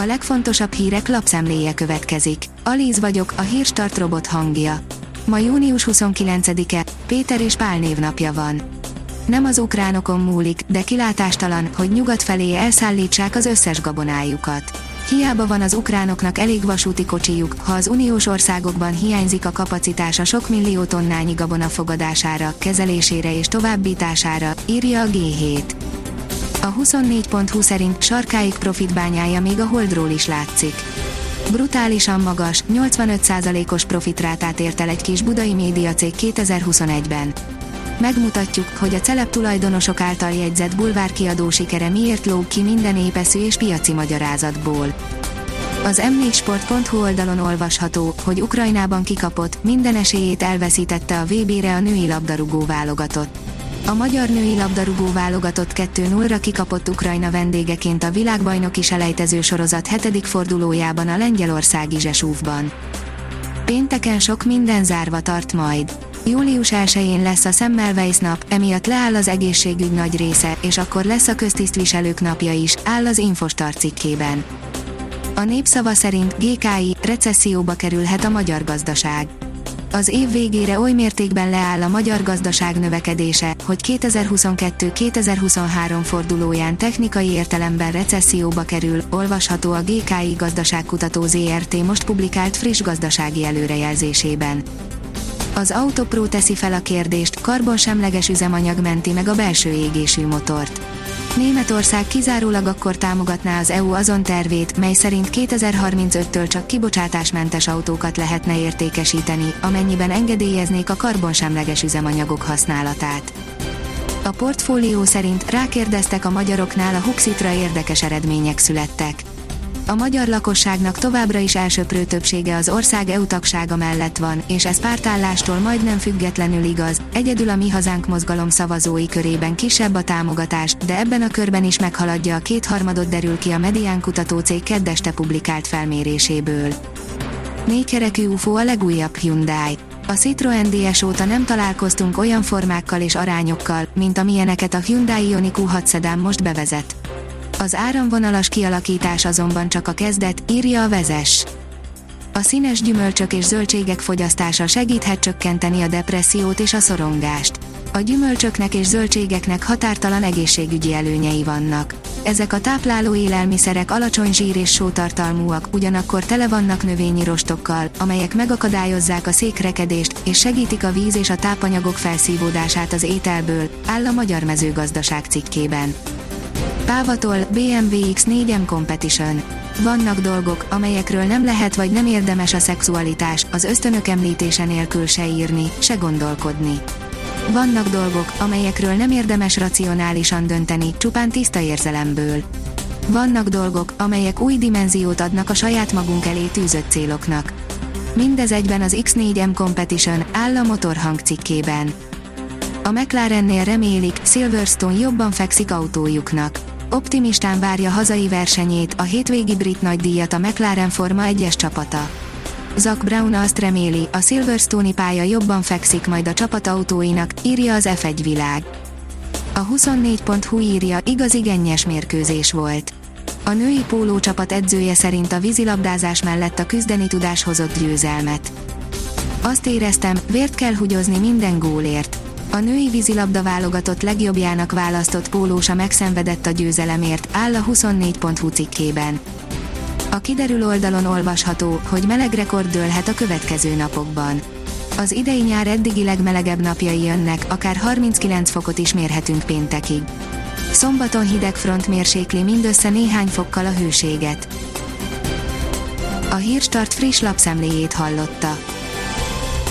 A legfontosabb hírek lapszemléje következik. Alíz vagyok, a hírstart robot hangja. Ma június 29-e, Péter és Pál névnapja van. Nem az ukránokon múlik, de kilátástalan, hogy nyugat felé elszállítsák az összes gabonájukat. Hiába van az ukránoknak elég vasúti kocsijuk, ha az uniós országokban hiányzik a kapacitása sok millió tonnányi gabona fogadására, kezelésére és továbbítására, írja a G7. A 24.20 szerint sarkáig profitbányája még a Holdról is látszik. Brutálisan magas, 85%-os profitrátát ért el egy kis budai médiacég 2021-ben. Megmutatjuk, hogy a celeb tulajdonosok által jegyzett bulvár kiadó sikere miért lóg ki minden épeszű és piaci magyarázatból. Az m4sport.hu oldalon olvasható, hogy Ukrajnában kikapott, minden esélyét elveszítette a VB-re a női labdarúgó válogatott. A magyar női labdarúgó válogatott 2-0-ra kikapott Ukrajna vendégeként a világbajnoki selejtező sorozat hetedik fordulójában a lengyelországi Zsesúvban. Pénteken sok minden zárva tart majd. Július 1-én lesz a Semmelweis nap, emiatt leáll az egészségügy nagy része, és akkor lesz a köztisztviselők napja is, áll az Infostar cikkében. A népszava szerint GKI recesszióba kerülhet a magyar gazdaság az év végére oly mértékben leáll a magyar gazdaság növekedése, hogy 2022-2023 fordulóján technikai értelemben recesszióba kerül, olvasható a GKI Gazdaságkutató ZRT most publikált friss gazdasági előrejelzésében. Az Autopro teszi fel a kérdést, karbonsemleges üzemanyag menti meg a belső égésű motort. Németország kizárólag akkor támogatná az EU azon tervét, mely szerint 2035-től csak kibocsátásmentes autókat lehetne értékesíteni, amennyiben engedélyeznék a karbonsemleges üzemanyagok használatát. A portfólió szerint rákérdeztek a magyaroknál a Huxitra érdekes eredmények születtek a magyar lakosságnak továbbra is elsőprő többsége az ország EU mellett van, és ez pártállástól majdnem függetlenül igaz, egyedül a Mi Hazánk mozgalom szavazói körében kisebb a támogatás, de ebben a körben is meghaladja a kétharmadot derül ki a Medián kutatócég keddeste publikált felméréséből. Négykerekű UFO a legújabb Hyundai. A Citroen DS óta nem találkoztunk olyan formákkal és arányokkal, mint amilyeneket a Hyundai Ioniq U6 Sedan most bevezet. Az áramvonalas kialakítás azonban csak a kezdet, írja a vezes. A színes gyümölcsök és zöldségek fogyasztása segíthet csökkenteni a depressziót és a szorongást. A gyümölcsöknek és zöldségeknek határtalan egészségügyi előnyei vannak. Ezek a tápláló élelmiszerek alacsony zsír és sótartalmúak, ugyanakkor tele vannak növényi rostokkal, amelyek megakadályozzák a székrekedést, és segítik a víz és a tápanyagok felszívódását az ételből, áll a Magyar Mezőgazdaság cikkében. Pávatol, BMW X4M Competition. Vannak dolgok, amelyekről nem lehet vagy nem érdemes a szexualitás, az ösztönök említése nélkül se írni, se gondolkodni. Vannak dolgok, amelyekről nem érdemes racionálisan dönteni, csupán tiszta érzelemből. Vannak dolgok, amelyek új dimenziót adnak a saját magunk elé tűzött céloknak. Mindez egyben az X4M Competition áll a motorhang cikkében. A McLarennél remélik, Silverstone jobban fekszik autójuknak optimistán várja hazai versenyét, a hétvégi brit nagydíjat a McLaren Forma 1-es csapata. Zak Brown azt reméli, a Silverstone-i pálya jobban fekszik majd a csapatautóinak, írja az F1 világ. A 24.hu írja, igazi gennyes mérkőzés volt. A női pólócsapat edzője szerint a vízilabdázás mellett a küzdeni tudás hozott győzelmet. Azt éreztem, vért kell hugyozni minden gólért. A női vízilabda válogatott legjobbjának választott pólósa megszenvedett a győzelemért, áll a 24.hu cikkében. A kiderül oldalon olvasható, hogy meleg rekord dőlhet a következő napokban. Az idei nyár eddigi legmelegebb napjai jönnek, akár 39 fokot is mérhetünk péntekig. Szombaton hideg front mérsékli mindössze néhány fokkal a hőséget. A Hírstart friss lapszemléjét hallotta.